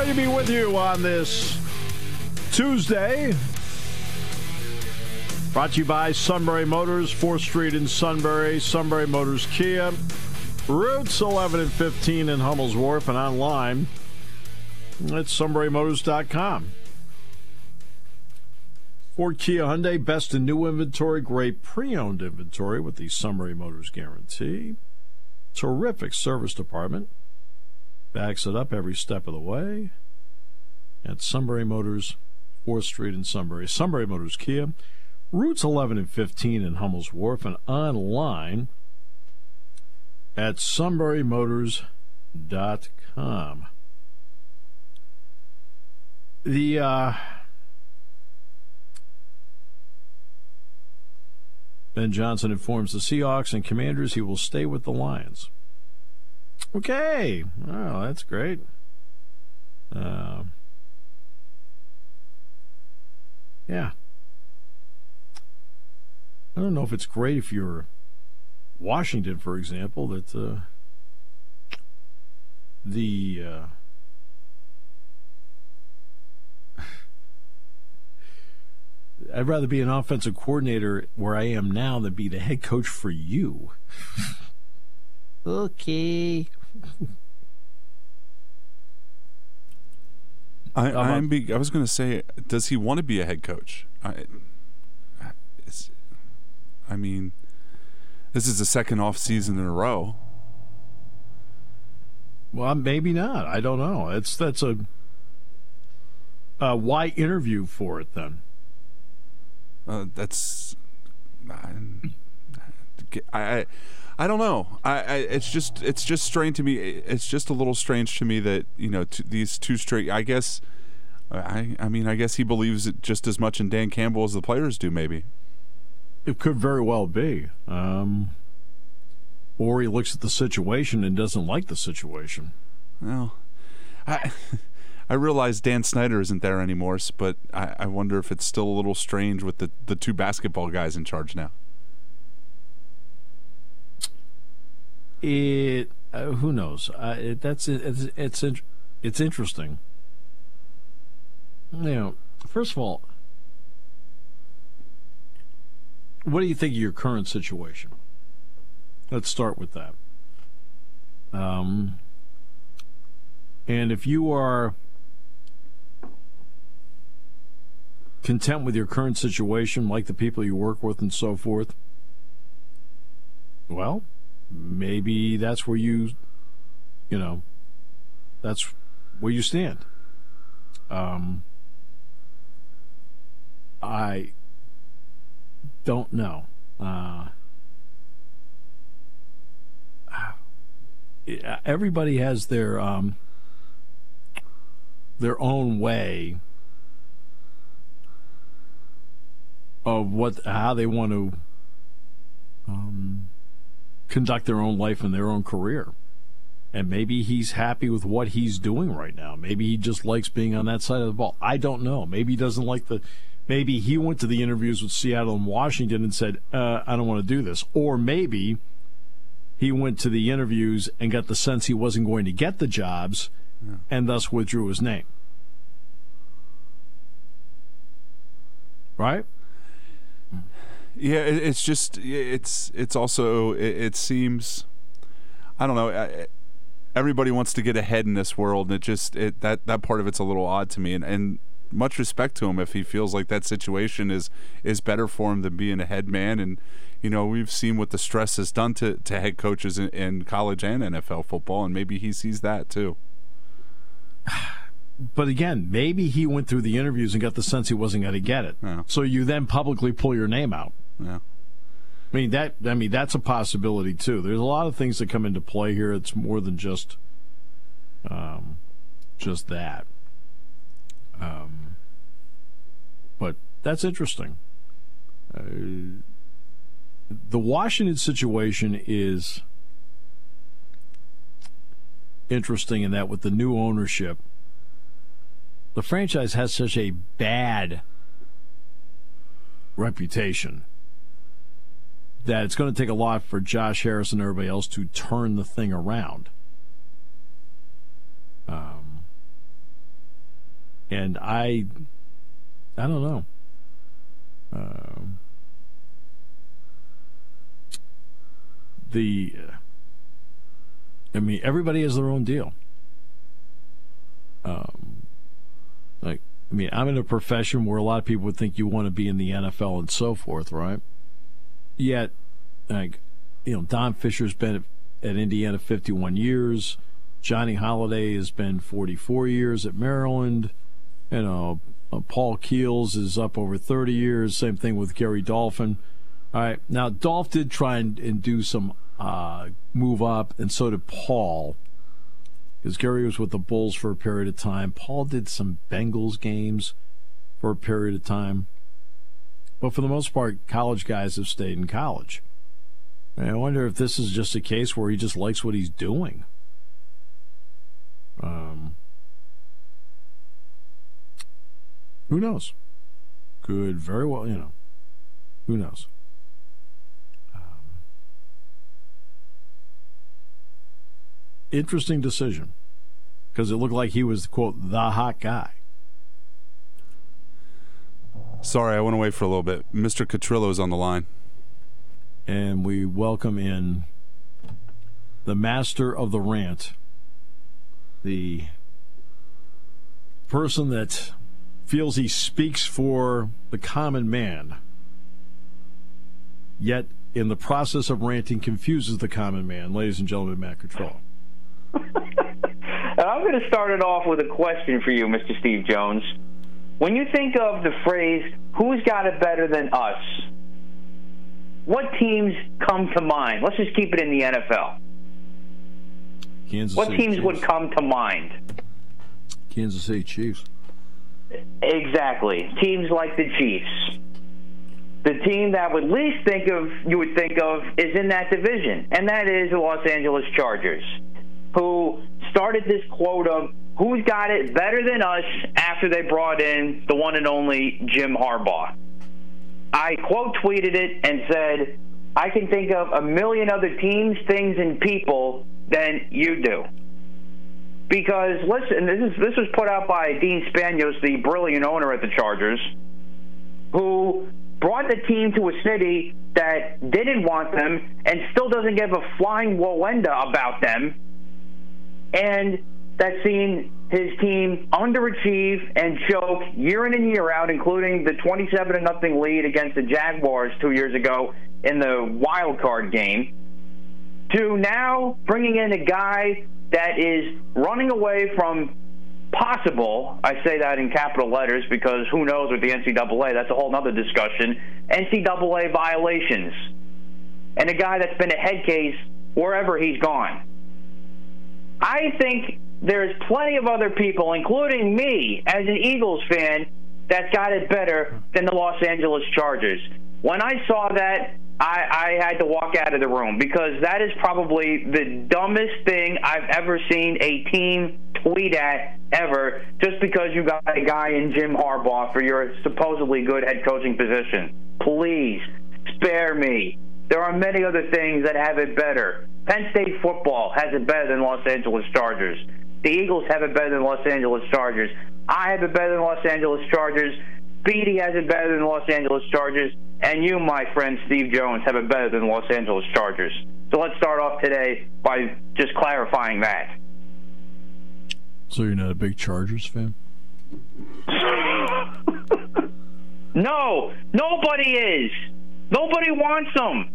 Ready to be with you on this Tuesday. Brought to you by Sunbury Motors, 4th Street in Sunbury, Sunbury Motors Kia, routes 11 and 15 in Hummel's Wharf, and online at sunburymotors.com. Ford Kia Hyundai, best in new inventory, great pre owned inventory with the Sunbury Motors guarantee. Terrific service department. Backs it up every step of the way at Sunbury Motors, 4th Street in Sunbury. Sunbury Motors Kia, routes 11 and 15 in Hummel's Wharf, and online at sunburymotors.com. The uh, Ben Johnson informs the Seahawks and Commanders he will stay with the Lions. Okay. Oh, that's great. Uh, yeah. I don't know if it's great if you're Washington, for example, that uh, the uh, I'd rather be an offensive coordinator where I am now than be the head coach for you. okay. I, I'm be, I was going to say, does he want to be a head coach? I, it's, I mean, this is the second off season in a row. Well, maybe not. I don't know. It's that's a uh, why interview for it then? Uh, that's I, I I don't know. I, I, it's just it's just strange to me. It's just a little strange to me that you know t- these two straight. I guess I I mean I guess he believes it just as much in Dan Campbell as the players do. Maybe it could very well be. Um, or he looks at the situation and doesn't like the situation. Well, I. I realize Dan Snyder isn't there anymore, but I, I wonder if it's still a little strange with the, the two basketball guys in charge now. It uh, who knows? Uh, it, that's it's it's it's interesting. You know, first of all, what do you think of your current situation? Let's start with that. Um, and if you are content with your current situation, like the people you work with and so forth, well, maybe that's where you, you know, that's where you stand. Um, I don't know. Uh, everybody has their um, their own way of what how they want to um, conduct their own life and their own career. And maybe he's happy with what he's doing right now. Maybe he just likes being on that side of the ball. I don't know. Maybe he doesn't like the. Maybe he went to the interviews with Seattle and Washington and said, uh, I don't want to do this. Or maybe he went to the interviews and got the sense he wasn't going to get the jobs yeah. and thus withdrew his name. Right? Yeah, it's just it's it's also it, it seems I don't know. Everybody wants to get ahead in this world, and it just it that that part of it's a little odd to me. And, and much respect to him if he feels like that situation is is better for him than being a head man. And you know, we've seen what the stress has done to, to head coaches in, in college and NFL football, and maybe he sees that too. but again, maybe he went through the interviews and got the sense he wasn't going to get it. Yeah. So you then publicly pull your name out. Yeah. I mean that. I mean that's a possibility too. There's a lot of things that come into play here. It's more than just, um, just that. Um, but that's interesting. Uh, the Washington situation is interesting in that with the new ownership, the franchise has such a bad reputation that it's going to take a lot for Josh Harris and everybody else to turn the thing around. Um, and I, I don't know. Um, the, I mean, everybody has their own deal. Um, like, I mean, I'm in a profession where a lot of people would think you want to be in the NFL and so forth, right? Yet, like, you know, Don Fischer's been at, Indiana 51 years. Johnny Holliday has been 44 years at Maryland. You know, uh, Paul Keels is up over 30 years. Same thing with Gary Dolphin. All right. Now, Dolph did try and, and do some uh, move up, and so did Paul. Because Gary was with the Bulls for a period of time. Paul did some Bengals games for a period of time. But for the most part, college guys have stayed in college. And I wonder if this is just a case where he just likes what he's doing. Um, who knows? Could very well, you know. Who knows? Um, interesting decision because it looked like he was quote the hot guy. Sorry, I went away for a little bit. Mr. Catrillo is on the line. And we welcome in the master of the rant, the person that feels he speaks for the common man, yet in the process of ranting confuses the common man. Ladies and gentlemen, Matt Catrillo. I'm going to start it off with a question for you, Mr. Steve Jones. When you think of the phrase, who's got it better than us? What teams come to mind? Let's just keep it in the NFL. Kansas what teams Chiefs. would come to mind? Kansas City Chiefs. Exactly. Teams like the Chiefs. The team that would least think of you would think of is in that division, and that is the Los Angeles Chargers, who started this quote of who's got it better than us after they brought in the one and only Jim Harbaugh. I quote tweeted it and said, I can think of a million other teams, things, and people than you do. Because listen, this is this was put out by Dean Spanos, the brilliant owner at the Chargers, who brought the team to a city that didn't want them and still doesn't give a flying Wallenda about them, and that's seen his team underachieve and choke year in and year out, including the 27 to nothing lead against the Jaguars two years ago in the wild card game, to now bringing in a guy that is running away from possible, I say that in capital letters because who knows with the NCAA, that's a whole other discussion, NCAA violations. And a guy that's been a head case wherever he's gone. I think there's plenty of other people, including me as an Eagles fan, that's got it better than the Los Angeles Chargers. When I saw that, I, I had to walk out of the room because that is probably the dumbest thing I've ever seen a team tweet at ever just because you got a guy in Jim Harbaugh for your supposedly good head coaching position. Please spare me. There are many other things that have it better. Penn State football has it better than Los Angeles Chargers. The Eagles have it better than Los Angeles Chargers. I have it better than Los Angeles Chargers. Beatty has it better than Los Angeles Chargers. And you, my friend Steve Jones, have it better than Los Angeles Chargers. So let's start off today by just clarifying that. So you're not a big Chargers fan? No, nobody is. Nobody wants them.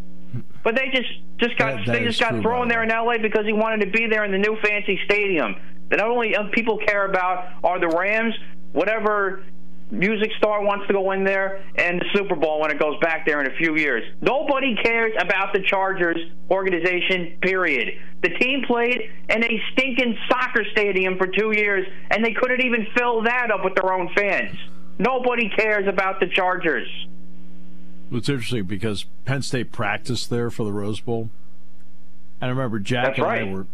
But they just just got That- that they just got thrown there in LA because he wanted to be there in the new fancy stadium. That not only people care about are the Rams, whatever music star wants to go in there, and the Super Bowl when it goes back there in a few years. Nobody cares about the Chargers organization, period. The team played in a stinking soccer stadium for two years, and they couldn't even fill that up with their own fans. Nobody cares about the Chargers. It's interesting because Penn State practiced there for the Rose Bowl. And I remember Jack That's and right. I were.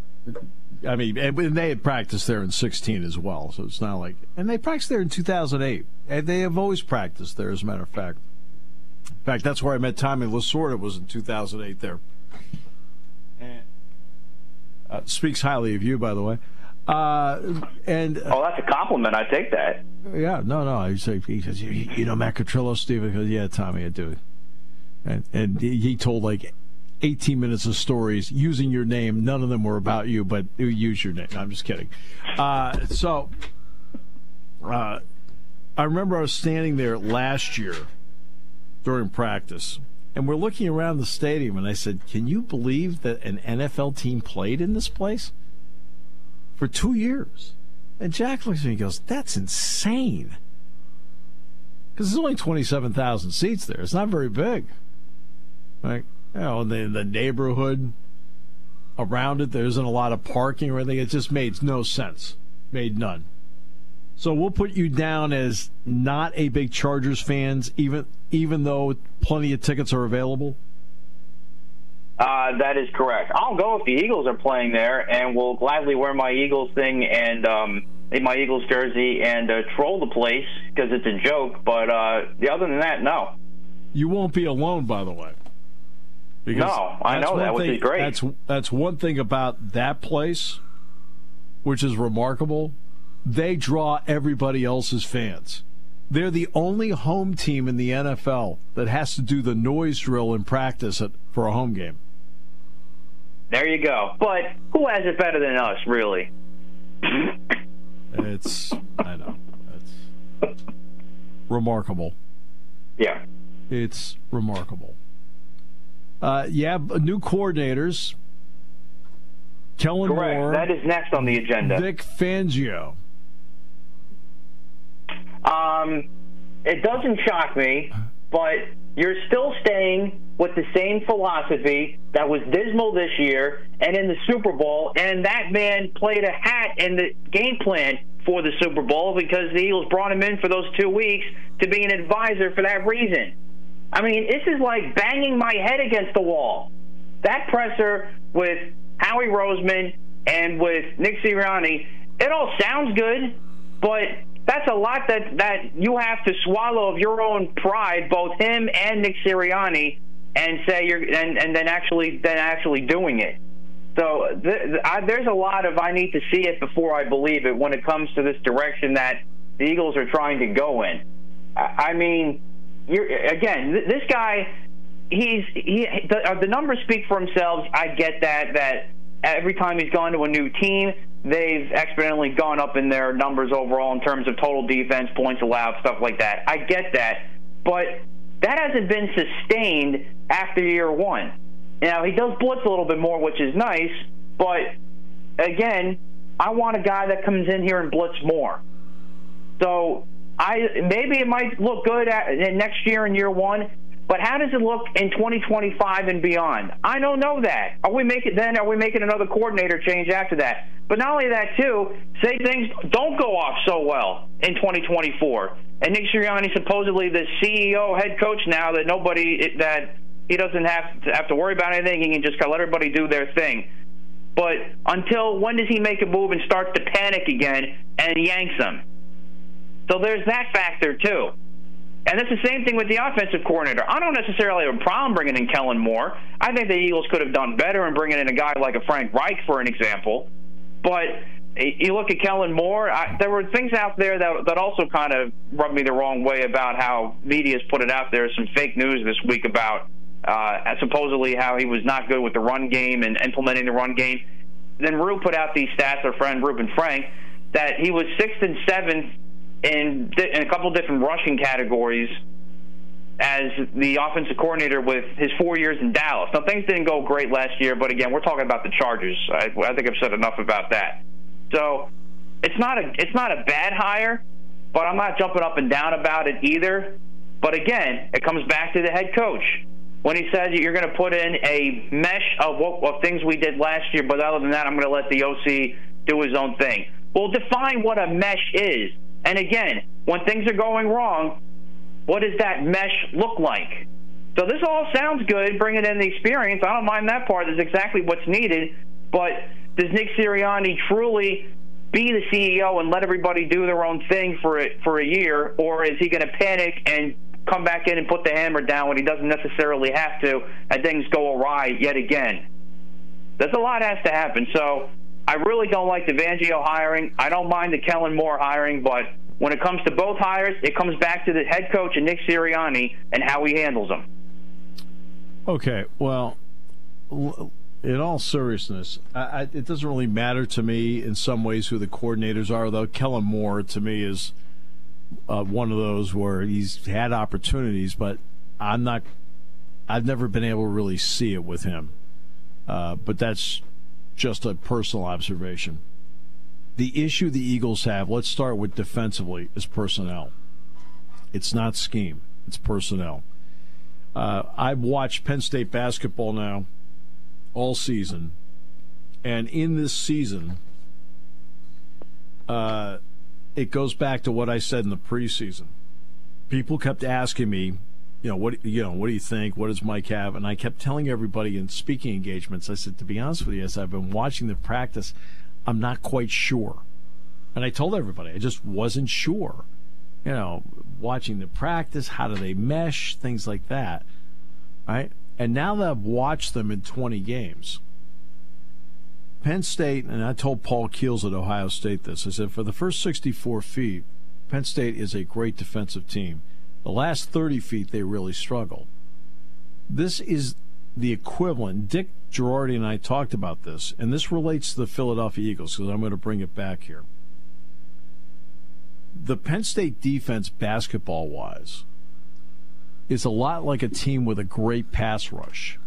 I mean, and they had practiced there in 16 as well, so it's not like. And they practiced there in 2008. And they have always practiced there, as a matter of fact. In fact, that's where I met Tommy Lasorda was in 2008 there. And, uh, speaks highly of you, by the way. Uh, and uh, Oh, that's a compliment. I take that. yeah, no, no. He said, he says, you, you know Matt Catrillo, Steve? Goes, yeah, Tommy, I do. And, and he told like 18 minutes of stories using your name. None of them were about you, but you use your name. I'm just kidding. Uh, so uh, I remember I was standing there last year during practice, and we're looking around the stadium, and I said, can you believe that an NFL team played in this place for two years? And Jack looks at me and goes, That's insane. Because there's only 27,000 seats there. It's not very big. Like, you know, the, the neighborhood around it, there isn't a lot of parking or anything. It just made no sense. Made none. So we'll put you down as not a big Chargers fans, even even though plenty of tickets are available. Uh, that is correct. I'll go if the Eagles are playing there, and will gladly wear my Eagles thing and um, in my Eagles jersey and uh, troll the place because it's a joke. But uh, other than that, no. You won't be alone, by the way. Because No, I know that, thing- is great. That's that's one thing about that place, which is remarkable. They draw everybody else's fans. They're the only home team in the NFL that has to do the noise drill in practice at, for a home game. There you go. But who has it better than us, really? It's I know it's remarkable. Yeah. It's remarkable. Uh, yeah, new coordinators. Kellen Correct. Moore, That is next on the agenda. Vic Fangio. Um, it doesn't shock me, but you're still staying with the same philosophy that was dismal this year and in the Super Bowl, and that man played a hat in the game plan for the Super Bowl because the Eagles brought him in for those two weeks to be an advisor for that reason. I mean, this is like banging my head against the wall. That presser with Howie Roseman and with Nick Sirianni, it all sounds good, but that's a lot that, that you have to swallow of your own pride, both him and Nick Sirianni, and say you're and, and then actually then actually doing it. So th- I, there's a lot of I need to see it before I believe it when it comes to this direction that the Eagles are trying to go in. I, I mean, you're, again, th- this guy, he's he the, uh, the numbers speak for themselves. I get that that every time he's gone to a new team, they've exponentially gone up in their numbers overall in terms of total defense, points allowed, stuff like that. I get that, but that hasn't been sustained after year one. Now he does blitz a little bit more, which is nice, but again, I want a guy that comes in here and blitz more. So I maybe it might look good at, next year in year one, but how does it look in 2025 and beyond? I don't know that. Are we making then? Are we making another coordinator change after that? But not only that, too, say things don't go off so well in 2024. And Nick Sirianni, supposedly the CEO, head coach now, that nobody that he doesn't have to have to worry about anything. He can just kind of let everybody do their thing. But until when does he make a move and start to panic again and yanks them? So there's that factor too. And it's the same thing with the offensive coordinator. I don't necessarily have a problem bringing in Kellen Moore. I think the Eagles could have done better in bringing in a guy like a Frank Reich, for an example. But you look at Kellen Moore, I, there were things out there that, that also kind of rubbed me the wrong way about how media's put it out there. Some fake news this week about uh, supposedly how he was not good with the run game and implementing the run game. Then Roob put out these stats, our friend Reuben Frank, that he was sixth and seventh in, in a couple different rushing categories as the offensive coordinator with his four years in Dallas. Now, things didn't go great last year, but again, we're talking about the Chargers. I, I think I've said enough about that. So it's not a it's not a bad hire, but I'm not jumping up and down about it either. But again, it comes back to the head coach when he says you're going to put in a mesh of, what, of things we did last year, but other than that, I'm going to let the OC do his own thing. Well, define what a mesh is. And again, when things are going wrong, what does that mesh look like? So this all sounds good, bringing in the experience. I don't mind that part. That's exactly what's needed. But does Nick Sirianni truly be the CEO and let everybody do their own thing for it for a year, or is he going to panic and come back in and put the hammer down when he doesn't necessarily have to, and things go awry yet again? There's a lot has to happen. So I really don't like the Fangio hiring. I don't mind the Kellen Moore hiring, but when it comes to both hires, it comes back to the head coach and Nick Sirianni and how he handles them. Okay, well, in all seriousness, I, I, it doesn't really matter to me in some ways who the coordinators are, though. Kellen Moore, to me, is uh, one of those where he's had opportunities, but I'm not, I've never been able to really see it with him. Uh, but that's just a personal observation. The issue the Eagles have, let's start with defensively, is personnel. It's not scheme, it's personnel. Uh, I've watched Penn State basketball now all season, and in this season, uh, it goes back to what I said in the preseason. People kept asking me, you know, what you know, what do you think? What does Mike have? And I kept telling everybody in speaking engagements, I said, to be honest with you, as I've been watching the practice, I'm not quite sure. And I told everybody, I just wasn't sure. You know, watching the practice, how do they mesh, things like that. Right? And now that I've watched them in 20 games, Penn State, and I told Paul Keels at Ohio State this, I said, for the first 64 feet, Penn State is a great defensive team. The last 30 feet, they really struggle. This is the equivalent. Dick Jerardi and I talked about this, and this relates to the Philadelphia Eagles because I'm going to bring it back here. The Penn State defense, basketball wise, is a lot like a team with a great pass rush.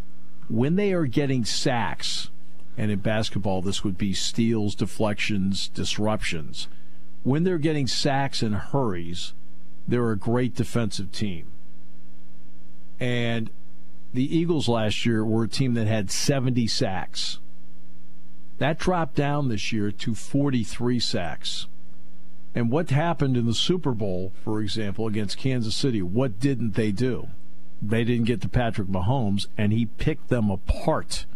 When they are getting sacks, and in basketball, this would be steals, deflections, disruptions. When they're getting sacks and hurries, they're a great defensive team. And the Eagles last year were a team that had 70 sacks. That dropped down this year to 43 sacks. And what happened in the Super Bowl, for example, against Kansas City? What didn't they do? They didn't get to Patrick Mahomes, and he picked them apart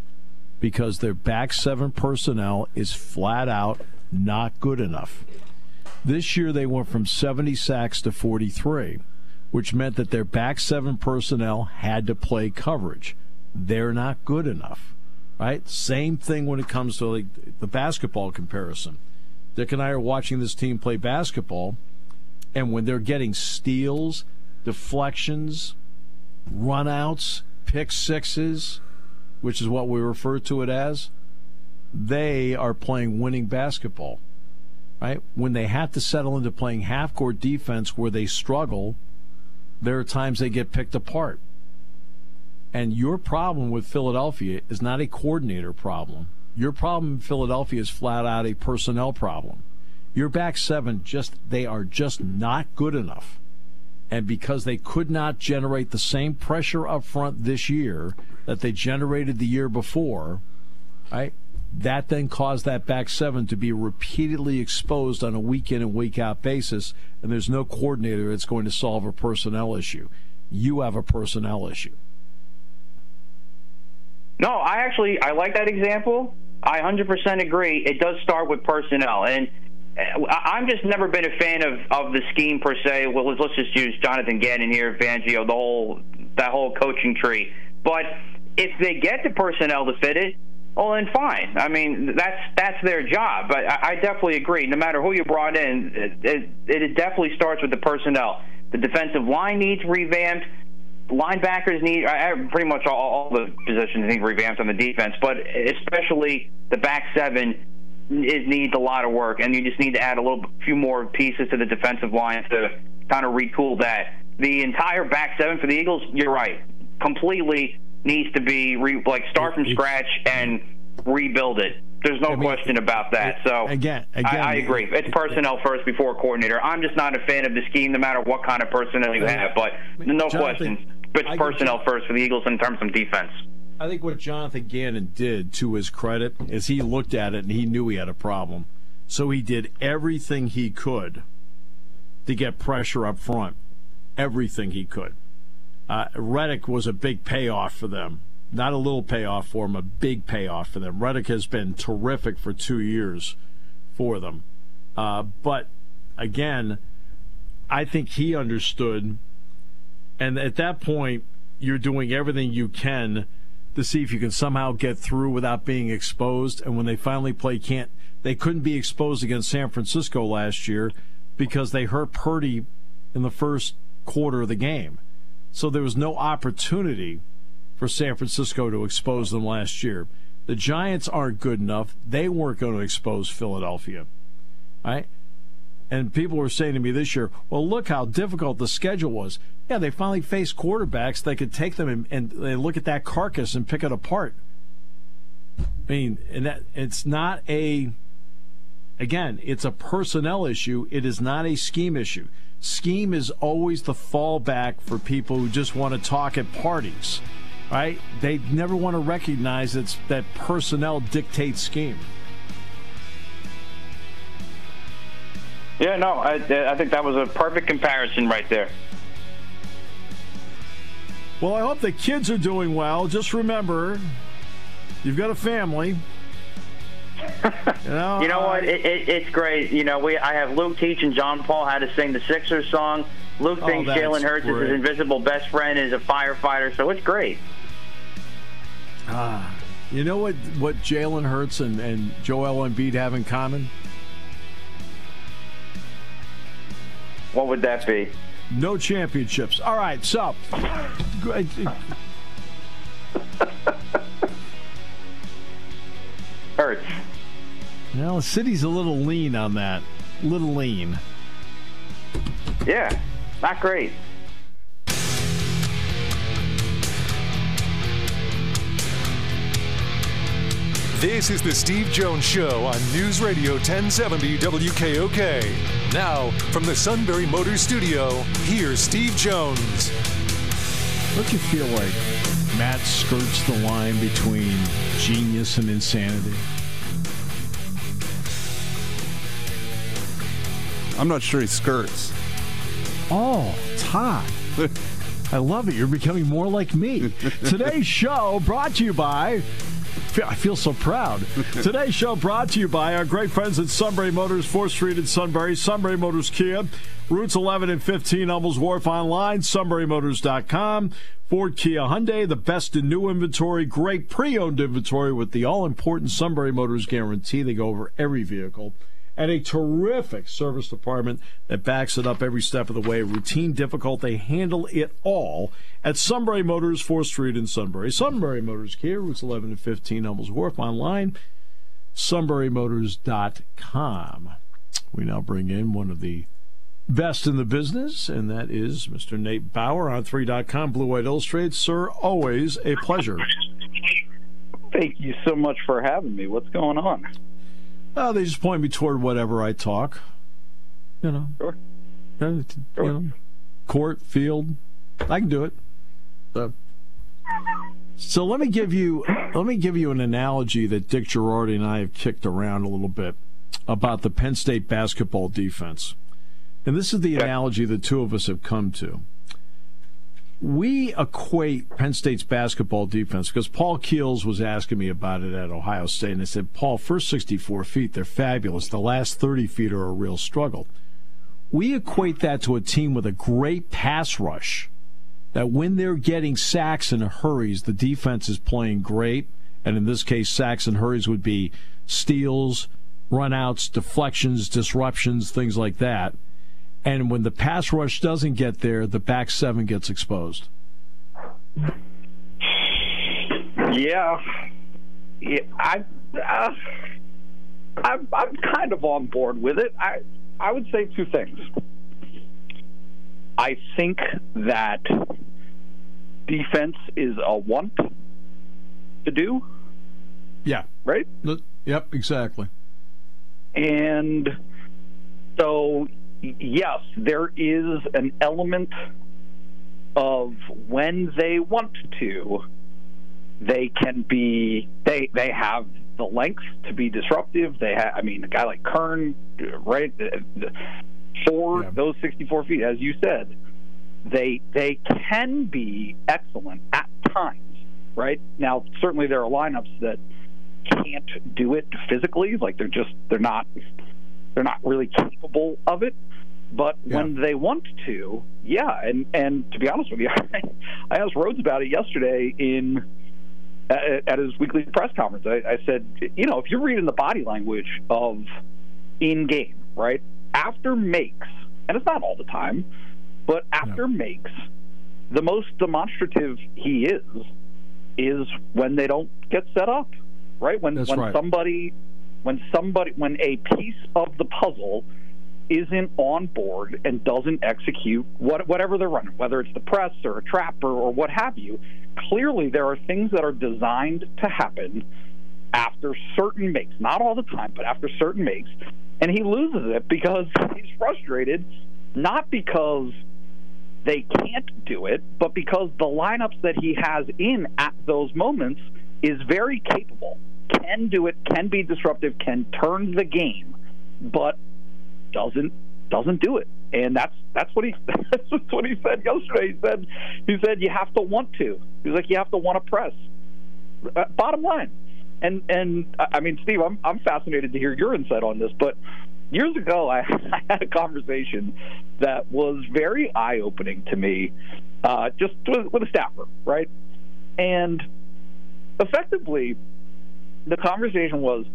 because their back seven personnel is flat out not good enough. This year they went from 70 sacks to 43, which meant that their back seven personnel had to play coverage. They're not good enough, right? Same thing when it comes to like the basketball comparison. Dick and I are watching this team play basketball, and when they're getting steals, deflections, runouts, pick sixes, which is what we refer to it as, they are playing winning basketball right? When they have to settle into playing half court defense where they struggle, there are times they get picked apart. And your problem with Philadelphia is not a coordinator problem. Your problem in Philadelphia is flat out a personnel problem. Your back seven just they are just not good enough. And because they could not generate the same pressure up front this year that they generated the year before, right? That then caused that back seven to be repeatedly exposed on a week in and week out basis, and there's no coordinator that's going to solve a personnel issue. You have a personnel issue. No, I actually I like that example. I 100% agree. It does start with personnel, and uh, I'm just never been a fan of, of the scheme per se. Well, let's just use Jonathan Gannon here, Fangio, the whole that whole coaching tree. But if they get the personnel to fit it, well, then fine. I mean, that's that's their job. But I, I definitely agree. No matter who you brought in, it, it, it definitely starts with the personnel. The defensive line needs revamped. Linebackers need pretty much all, all the positions need revamped on the defense, but especially the back seven is needs a lot of work, and you just need to add a little few more pieces to the defensive line to kind of retool that. The entire back seven for the Eagles, you're right, completely needs to be re, like start from scratch and rebuild it. There's no I mean, question about that. So again- I, again, I agree. It's personnel first before coordinator. I'm just not a fan of the scheme, no matter what kind of personnel you have. But no Jonathan, question, it's personnel first for the Eagles in terms of defense. I think what Jonathan Gannon did, to his credit, is he looked at it and he knew he had a problem. So he did everything he could to get pressure up front. Everything he could. Uh, Reddick was a big payoff for them. Not a little payoff for him, a big payoff for them. Reddick has been terrific for two years for them. Uh, but again, I think he understood. And at that point, you're doing everything you can to see if you can somehow get through without being exposed. And when they finally play, can't they couldn't be exposed against San Francisco last year because they hurt Purdy in the first quarter of the game. So there was no opportunity for San Francisco to expose them last year. The Giants aren't good enough. They weren't going to expose Philadelphia. Right? And people were saying to me this year, well, look how difficult the schedule was. Yeah, they finally faced quarterbacks that could take them and, and, and look at that carcass and pick it apart. I mean, and that it's not a again, it's a personnel issue. It is not a scheme issue. Scheme is always the fallback for people who just want to talk at parties, right? They never want to recognize it's, that personnel dictates scheme. Yeah, no, I, I think that was a perfect comparison right there. Well, I hope the kids are doing well. Just remember, you've got a family. You know, You know what? It, it, it's great. You know, we I have Luke teaching John Paul how to sing the Sixers song. Luke Oh, thinks Jalen Hurts is his invisible best friend, is a firefighter, so it's great. Ah, you know what? What Jalen Hurts and, and Joel Embiid have in common? What would that be? No championships. All right, so Hurts. Well, the city's a little lean on that. Little lean. Yeah, not great. This is the Steve Jones Show on News Radio 1070 WKOK. Now, from the Sunbury Motors Studio, here's Steve Jones. What Don't you feel like Matt skirts the line between genius and insanity? I'm not sure he skirts. Oh, Todd. I love it. You're becoming more like me. Today's show brought to you by. I feel so proud. Today's show brought to you by our great friends at Sunbury Motors, 4th Street in Sunbury, Sunbury Motors Kia, routes 11 and 15, Hummels Wharf online, sunburymotors.com. Ford Kia Hyundai, the best in new inventory, great pre-owned inventory with the all-important Sunbury Motors guarantee. They go over every vehicle and a terrific service department that backs it up every step of the way. Routine, difficult, they handle it all at Sunbury Motors, 4th Street in Sunbury. Sunbury Motors Kia, routes 11 and 15, Hummels Wharf, online, sunburymotors.com. We now bring in one of the best in the business, and that is Mr. Nate Bauer On3.com, Blue White Illustrated. Sir, always a pleasure. Thank you so much for having me. What's going on? Uh, they just point me toward whatever I talk. You know. Sure. You know, court, field. I can do it. So, so let me give you let me give you an analogy that Dick Jerardi and I have kicked around a little bit about the Penn State basketball defense. And this is the analogy the two of us have come to. We equate Penn State's basketball defense because Paul Keels was asking me about it at Ohio State, and I said, Paul, first 64 feet, they're fabulous. The last 30 feet are a real struggle. We equate that to a team with a great pass rush. That when they're getting sacks and hurries, the defense is playing great. And in this case, sacks and hurries would be steals, runouts, deflections, disruptions, things like that. And when the pass rush doesn't get there, the back seven gets exposed. Yeah, yeah I, uh, I'm, I'm kind of on board with it. I, I would say two things. I think that defense is a want to do, Yeah. right? Yep. Yep, exactly. And so, yes, there is an element of when they want to, they can be they they have the length to be disruptive. They have, I mean, a guy like Kern, right, for yeah. those 64 feet, as you said, they they can be excellent at times. Right now, certainly there are lineups that can't do it physically. Like they're just they're not they're not really capable of it. But yeah. when they want to, yeah. And and to be honest with you, I asked Rhoades about it yesterday in at, his weekly press conference. I, I said, you know, if you're reading the body language of in game, right after makes, and it's not all the time, but after yeah. makes, the most demonstrative he is is when they don't get set up right? When That's when right. somebody when somebody when a piece of the puzzle isn't on board and doesn't execute what, whatever they're running, whether it's the press or a trapper or what have you, clearly there are things that are designed to happen after certain makes, not all the time, but after certain makes, and he loses it because he's frustrated, not because they can't do it, but because the lineups that he has in at those moments is very capable can do it, can be disruptive, can turn the game, but doesn't doesn't do it. And that's that's what he that's what he said yesterday. He said he said you have to want to. He's like you have to want to press. Uh, bottom line. And and I mean, Steve, I'm I'm fascinated to hear your insight on this, but years ago I, I had a conversation that was very eye opening to me, uh, just with, with a staffer, right? And effectively, the conversation was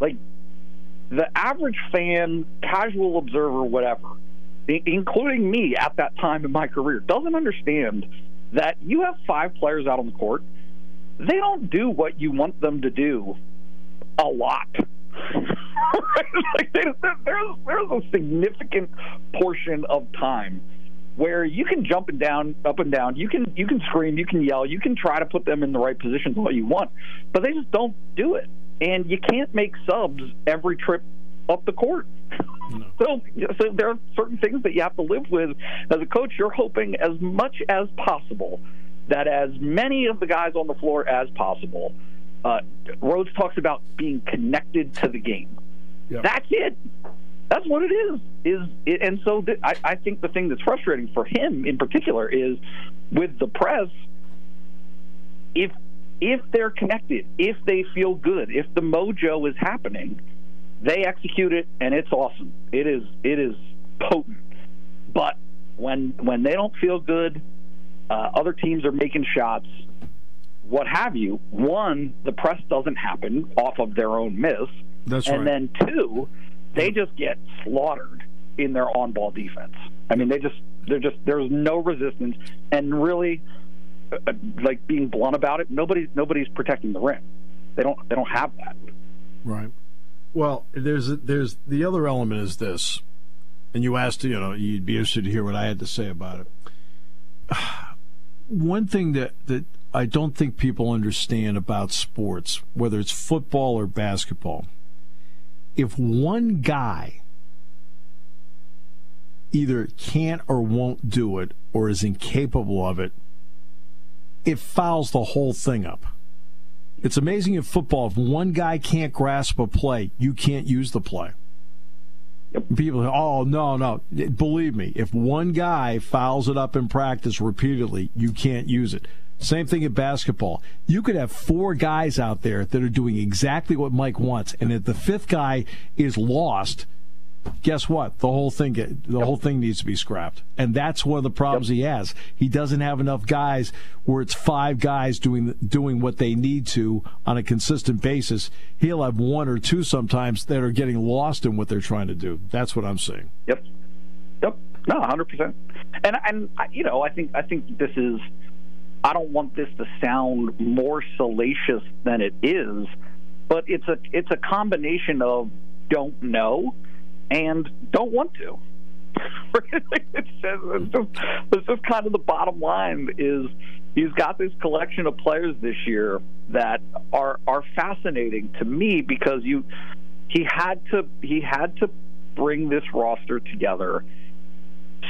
like the average fan, casual observer, whatever, including me at that time in my career, doesn't understand that you have five players out on the court. They don't do what you want them to do a lot. like they, there's, there's a significant portion of time where you can jump and down, up and down. You can you can scream, you can yell, you can try to put them in the right positions all you want, but they just don't do it. And you can't make subs every trip up the court. No. So, so there are certain things that you have to live with as a coach. You're hoping as much as possible that as many of the guys on the floor as possible. Uh, Rhoades talks about being connected to the game. Yep. That's it. That's what it is. Is it, and so th- I, I think the thing that's frustrating for him in particular is with the press. If if they're connected, if they feel good, if the mojo is happening, they execute it and it's awesome. It is it is potent. But when when they don't feel good, uh, other teams are making shots, what have you. One, the press doesn't happen off of their own miss. That's and right. then two, they just get slaughtered in their on-ball defense. I mean, they just they're just there's no resistance, and really, uh, like being blunt about it, nobody nobody's protecting the rim. They don't they don't have that. Right. Well, there's there's the other element is this, and you asked you know you'd be interested to hear what I had to say about it. One thing that that I don't think people understand about sports, whether it's football or basketball if one guy either can't or won't do it or is incapable of it, it fouls the whole thing up. It's amazing in football, if one guy can't grasp a play, you can't use the play. Yep. People say, oh, no, no. Believe me, if one guy fouls it up in practice repeatedly, you can't use it. Same thing in basketball. You could have four guys out there that are doing exactly what Mike wants, and if the fifth guy is lost, guess what? The whole thing the whole thing needs to be scrapped, and that's one of the problems yep. he has. He doesn't have enough guys where it's five guys doing doing what they need to on a consistent basis. He'll have one or two sometimes that are getting lost in what they're trying to do. That's what I'm saying. Yep. Yep. No, hundred percent. And and you know, I think I think this is I don't want this to sound more salacious than it is, but it's a it's a combination of don't know and don't want to. it's, just, kind of the bottom line is he's got this collection of players this year that are are fascinating to me because you he had to he had to bring this roster together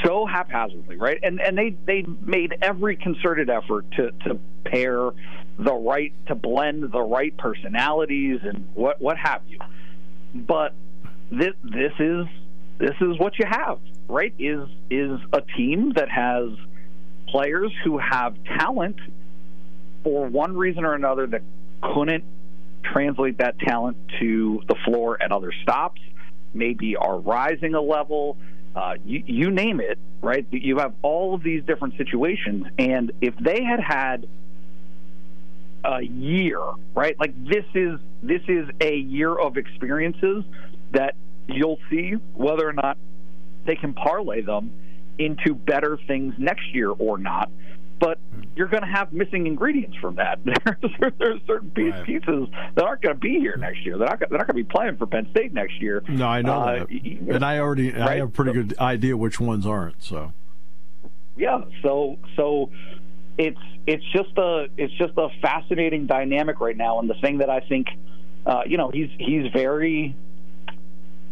so haphazardly, right? And and they they made every concerted effort to to pair the right to blend the right personalities and what what have you. But this this is this is what you have, right? Is is a team that has players who have talent for one reason or another that couldn't translate that talent to the floor at other stops, maybe are rising a level. Uh, you, you name it, right? You have all of these different situations, and if they had had a year, right? Like this is this is a year of experiences that you'll see whether or not they can parlay them into better things next year or not. But you're going to have missing ingredients from that. There's, there's certain piece, right. pieces that aren't going to be here next year. They're not, they're not going to be playing for Penn State next year. No, I know uh, that. And I already right? I have a pretty good idea which ones aren't. So yeah, so so it's it's just a it's just a fascinating dynamic right now, and the thing that I think, uh, you know, he's he's very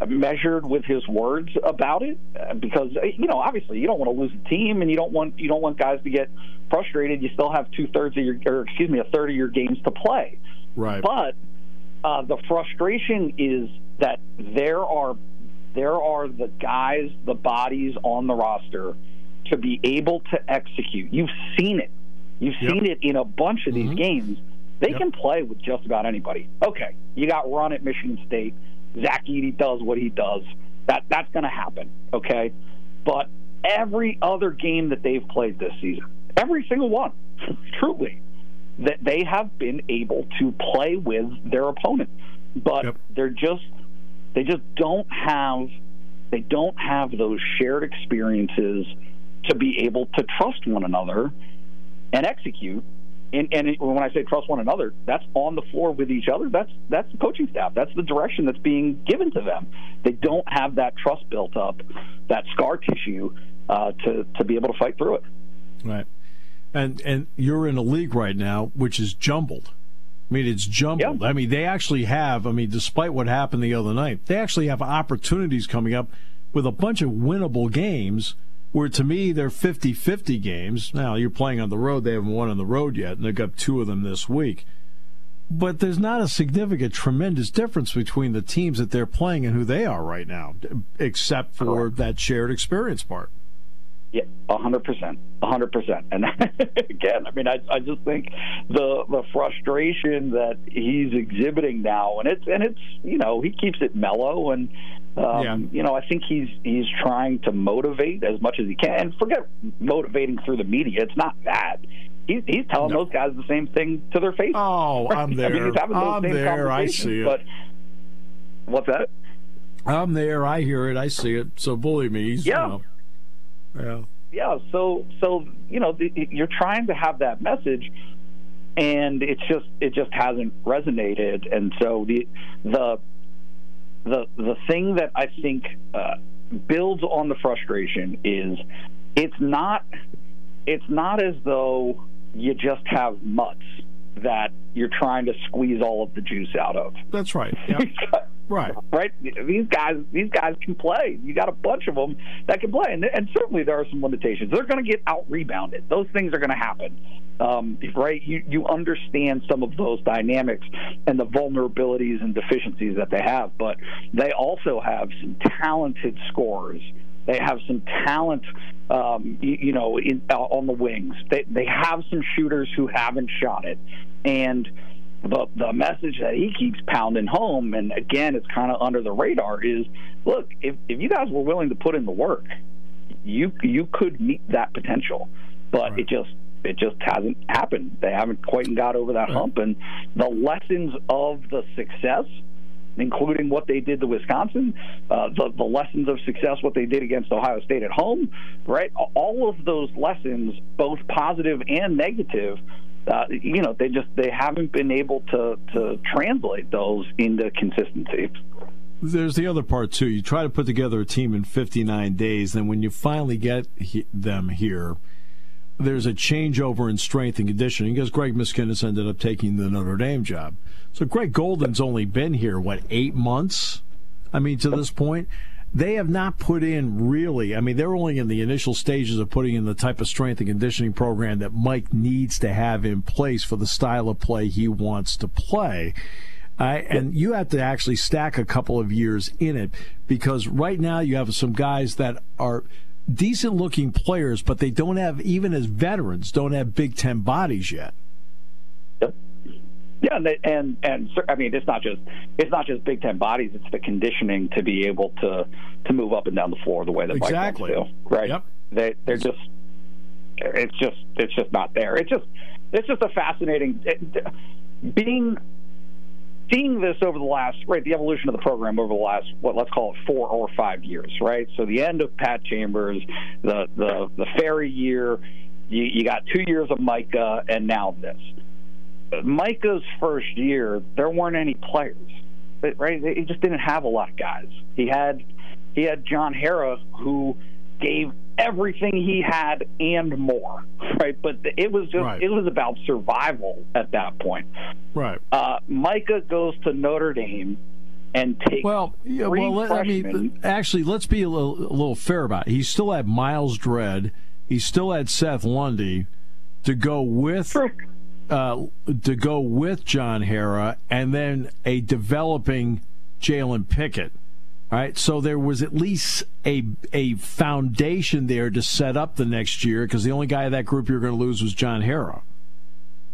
measured with his words about it because you know obviously you don't want to lose a team and you don't want you don't want guys to get frustrated. You still have two thirds of your or excuse me a third of your games to play. Right. But uh, the frustration is that there are there are the guys, the bodies on the roster to be able to execute. You've seen it. You've yep. seen it in a bunch of these mm-hmm. games. They yep. can play with just about anybody. Okay, you got run at Michigan State. Zach Edey does what he does. That that's going to happen. Okay, but every other game that they've played this season, every single one, truly, that they have been able to play with their opponent, but yep. they're just they just don't have they don't have those shared experiences to be able to trust one another and execute. And, and when I say trust one another, that's on the floor with each other. That's that's the coaching staff. That's the direction that's being given to them. They don't have that trust built up, that scar tissue uh, to to be able to fight through it. Right, and and you're in a league right now which is jumbled. I mean, it's jumbled. I mean, they actually have. I mean, despite what happened the other night, they actually have opportunities coming up with a bunch of winnable games where to me they're 50-50 games. Now you're playing on the road; they haven't won on the road yet, and they've got two of them this week. But there's not a significant, tremendous difference between the teams that they're playing and who they are right now, except for Correct. that shared experience part. Yeah, hundred percent, hundred percent. And again, I mean, I, I just think the the frustration that he's exhibiting now, and it's and it's you know he keeps it mellow, and um, yeah. You know, I think he's he's trying to motivate as much as he can. And forget motivating through the media; it's not that. He's, he's telling no. those guys the same thing to their face. Oh, I'm there. I mean, he's having those I'm same there. I see it. But what's that? I'm there. I hear it. I see it. So bully me. He's, yeah. You know, yeah. Yeah. So so you know the, you're trying to have that message, and it's just it just hasn't resonated, and so the the the the thing that I think uh, builds on the frustration is it's not it's not as though you just have mutts that you're trying to squeeze all of the juice out of. That's right. Yep. Right. Right. These guys, these guys can play. You got a bunch of them that can play, and, and certainly there are some limitations. They're going to get out rebounded. Those things are going to happen. Um, right. You you understand some of those dynamics and the vulnerabilities and deficiencies that they have, but they also have some talented scorers. They have some talent, um, you, you, know, in, uh, on the wings. They they have some shooters who haven't shot it, and the the message that he keeps pounding home, and again, it's kind of under the radar, is look, if if you guys were willing to put in the work, you you could meet that potential, but right. it just it just hasn't happened. They haven't quite got over that right. hump, and the lessons of the success including what they did to Wisconsin, uh, the, the lessons of success, what they did against Ohio State at home, right? All of those lessons, both positive and negative, uh, you know, they just they haven't been able to to translate those into consistency. There's the other part too. You try to put together a team in 59 days, and when you finally get he- them here, there's a changeover in strength and conditioning because Greg Miskinnis ended up taking the Notre Dame job. So Greg Golden's only been here what eight months. I mean, to this point, they have not put in really. I mean, they're only in the initial stages of putting in the type of strength and conditioning program that Mike needs to have in place for the style of play he wants to play. And you have to actually stack a couple of years in it because right now you have some guys that are decent looking players, but they don't have, even as veterans, don't have Big Ten bodies yet. Yeah, and, and and I mean it's not just it's not just Big Ten bodies; it's the conditioning to be able to to move up and down the floor the way that exactly. To. Right? Yep. They they're just it's just it's just not there. It's just it's just a fascinating it, being seeing this over the last right the evolution of the program over the last what let's call it four or five years right so the end of pat chambers the the the ferry year you, you got two years of micah and now this micah's first year there weren't any players right he just didn't have a lot of guys he had he had john harrar who gave everything he had and more, right? But it was just right. it was about survival at that point. Right. Uh, Micah goes to Notre Dame and takes well, yeah, well. Let, I mean, actually, let's be a little, a little fair about it. He still had Myles Dread. He still had Seth Lundy to go with. True. Uh, to go with John Harrar, and then a developing Jalen Pickett. All right, so there was at least a a foundation there to set up the next year because the only guy of that group you're going to lose was John Harrar.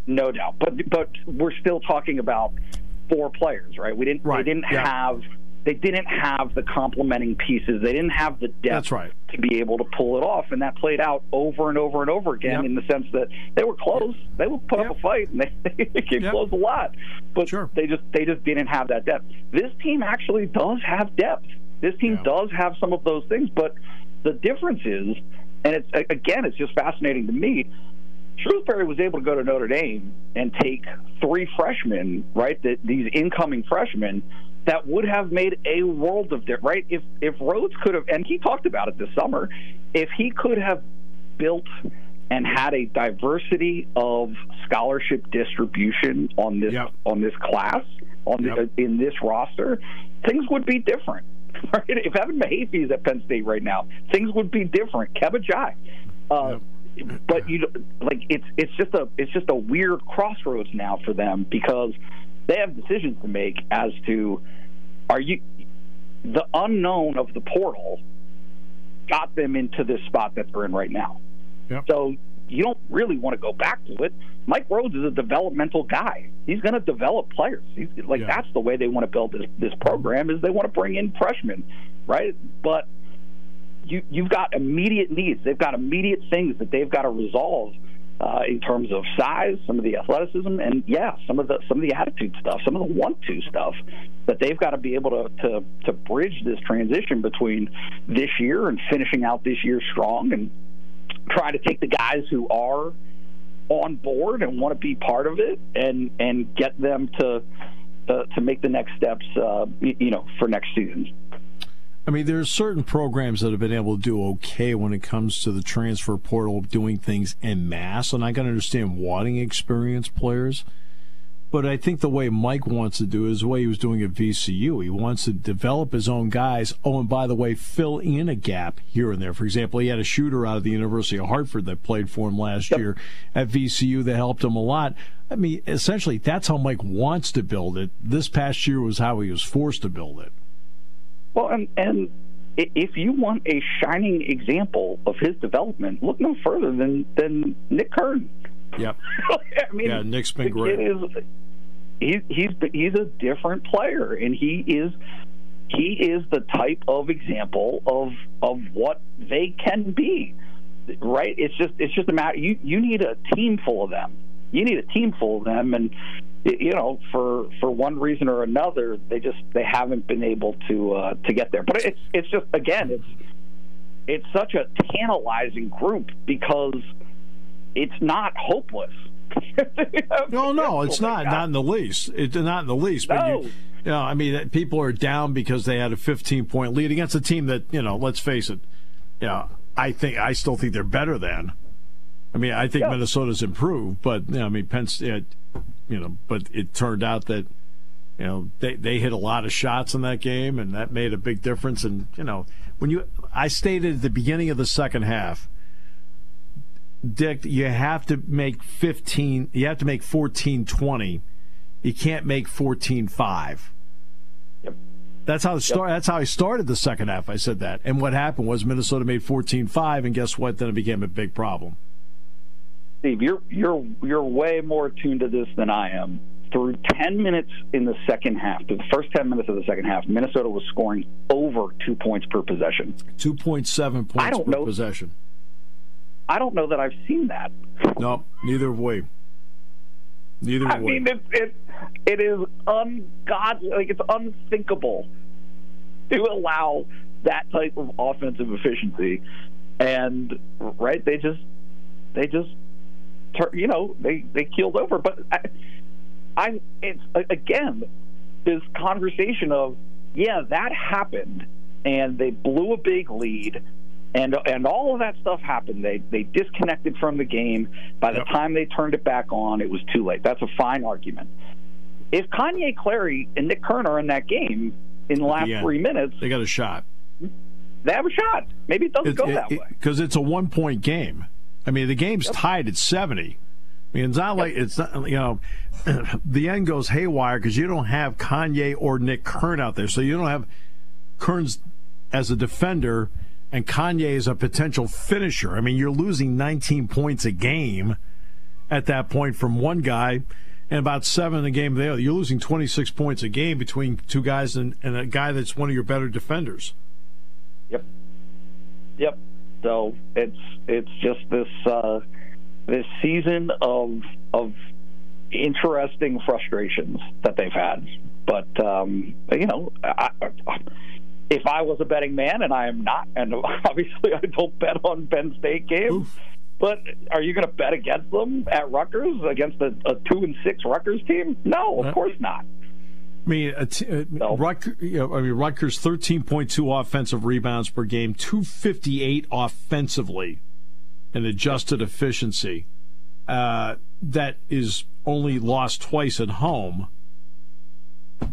No doubt, but but we're still talking about four players, right? We didn't Right, they didn't yeah. have they didn't have the complementing pieces. They didn't have the depth That's right. to be able to pull it off, and that played out over and over and over again Yep. in the sense that they were close. They would put up a fight, and they, they came Yep. close a lot, but Sure. they just they just didn't have that depth. This team actually does have depth. This team Yeah. does have some of those things, but the difference is, and it's again, it's just fascinating to me. Shrewsberry was able to go to Notre Dame and take three freshmen, right? That these incoming freshmen that would have made a world of difference, right? If if Rhoades could have, and he talked about it this summer, if he could have built and had a diversity of scholarship distribution on this Yep. on this class on Yep. the, in this roster, things would be different. Right? If Evan Mahaffey is at Penn State right now, things would be different. Kebba Njie. Uh, But you like it's it's just a it's just a weird crossroads now for them because they have decisions to make as to are you the unknown of the portal got them into this spot that they're in right now. Yep. So you don't really want to go back to it. Mike Rhoades is a developmental guy. He's going to develop players. He's like Yeah. that's the way they want to build this this program is they want to bring in freshmen, right? But you you've got immediate needs. They've got immediate things that they've got to resolve uh, in terms of size, some of the athleticism, and yeah, some of the some of the attitude stuff, some of the want to stuff that they've got to be able to to to bridge this transition between this year and finishing out this year strong and try to take the guys who are on board and want to be part of it and and get them to to, to make the next steps uh, you know for next season I mean, there are certain programs that have been able to do okay when it comes to the transfer portal, doing things en masse, and I can understand wanting experienced players. But I think the way Mike wants to do it is the way he was doing at VCU. He wants to develop his own guys. Oh, and by the way, fill in a gap here and there. For example, he had a shooter out of the University of Hartford that played for him last year at VCU that helped him a lot. I mean, essentially, that's how Mike wants to build it. This past year was how he was forced to build it. Well, and and if you want a shining example of his development, look no further than than Nick Kern. Yep. I mean, Yeah, Nick's been great. is he, he's he's a different player, and he is he is the type of example of of what they can be. Right? It's just it's just a matter. You you need a team full of them. You need a team full of them, and you know for for one reason or another, they just they haven't been able to uh, to get there. But it's it's just again it's it's such a tantalizing group because it's not hopeless. No, no, it's Oh not. Not in the least. It's not in the least. But No. you, you know, I mean, people are down because they had a 15 point lead against a team that, you know, let's face it, you know, I think I still think they're better than. I mean, I think Yeah. Minnesota's improved, but you know, I mean, Penn State, you know, but it turned out that you know they they hit a lot of shots in that game, and that made a big difference. And you know, when you, I stated at the beginning of the second half, Dick, you have to make 15, you have to make 14 20. You can't make 14 5. Yep. That's how the start. That's how I started the second half. I said that, and what happened was Minnesota made 14-5, and guess what? Then it became a big problem. Steve, you're you're you're way more tuned to this than I am. Through 10 minutes in the second half, through the first 10 minutes of the second half, Minnesota was scoring over two points per possession. 2.7 points I don't per know. possession. I don't know that I've seen that. No, neither have we. Neither I have we. I mean, it, it it is ungodly, like it's unthinkable to allow that type of offensive efficiency, and right, they just they just you know they they keeled over. But I, I it's again this conversation of yeah that happened, and they blew a big lead. And, and all of that stuff happened. They they disconnected from the game. By the Yep. time they turned it back on, it was too late. That's a fine argument. If Kanye Clary and Nick Kern are in that game in the last three minutes, they got a shot. they have a shot. Maybe it doesn't go that way. because it's a one point game. I mean, the game's tied at seventy. I mean, it's not like it's not you know the end goes haywire because you don't have Kanye or Nick Kern out there, so you don't have Kern's as a defender and Kanye is a potential finisher. I mean, you're losing 19 points a game at that point from one guy. And about seven a game there, you're losing 26 points a game between two guys and, and a guy that's one of your better defenders. Yep. Yep. So it's it's just this uh, this season of of interesting frustrations that they've had. But um, you know, I, if I was a betting man, and I am not, and obviously I don't bet on Penn State games. But are you going to bet against them at Rutgers against a, a two and six Rutgers team? No, of course not. I mean, a t- uh, No. Rutger, you know, I mean, Rutgers thirteen point two offensive rebounds per game, two fifty eight offensively, an adjusted efficiency. Uh, that is only lost twice at home,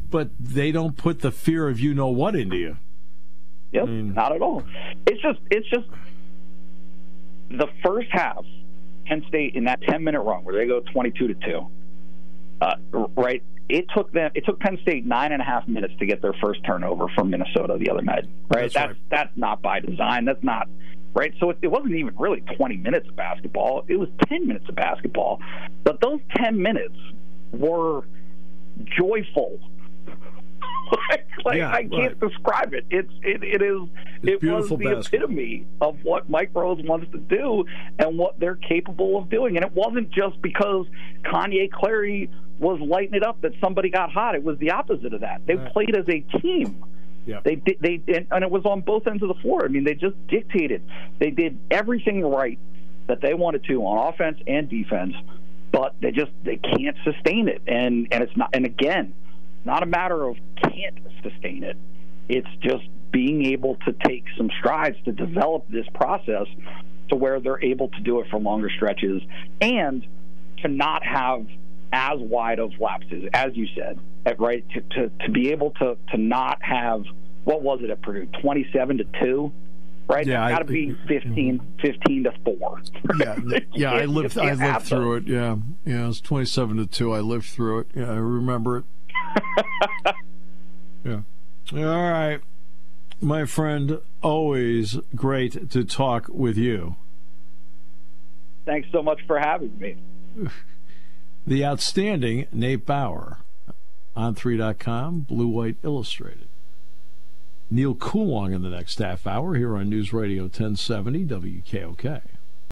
but they don't put the fear of you know what into you. Yep, not at all. It's just it's just the first half. Penn State in that ten minute run where they go twenty two to two. Uh, right, it took them. It took Penn State nine and a half minutes to get their first turnover from Minnesota the other night. Right, That's that's right. that's not by design. That's not right. So it, it wasn't even really twenty minutes of basketball. It was ten minutes of basketball, but those ten minutes were joyful. like, like Yeah, I can't right. describe it. It's it, it is It's it was the basketball. epitome of what Mike Rhoades wants to do and what they're capable of doing. And it wasn't just because Kanye Clary was lighting it up that somebody got hot. It was the opposite of that. They Right. played as a team. Yeah. They did. They and, and it was on both ends of the floor. I mean, they just dictated. They did everything right that they wanted to on offense and defense, but they just they can't sustain it. And and it's not. And again, not a matter of can't sustain it. It's just being able to take some strides to develop this process to where they're able to do it for longer stretches and to not have as wide of lapses, as you said, uh, right? To, to, to be able to, to not have, what was it at Purdue, 27 to 2? Right? Yeah, it's got to be 15, 15 to 4. Yeah, yeah, I lived. I lived lived through it. Yeah, yeah, it was twenty-seven to two. I lived through it. Yeah, I remember it. yeah. All right, my friend. Always great to talk with you. Thanks so much for having me. The outstanding Nate Bauer On3.com, Blue White Illustrated. Neil Coolong in the next half hour here on News Radio 1070 WKOK.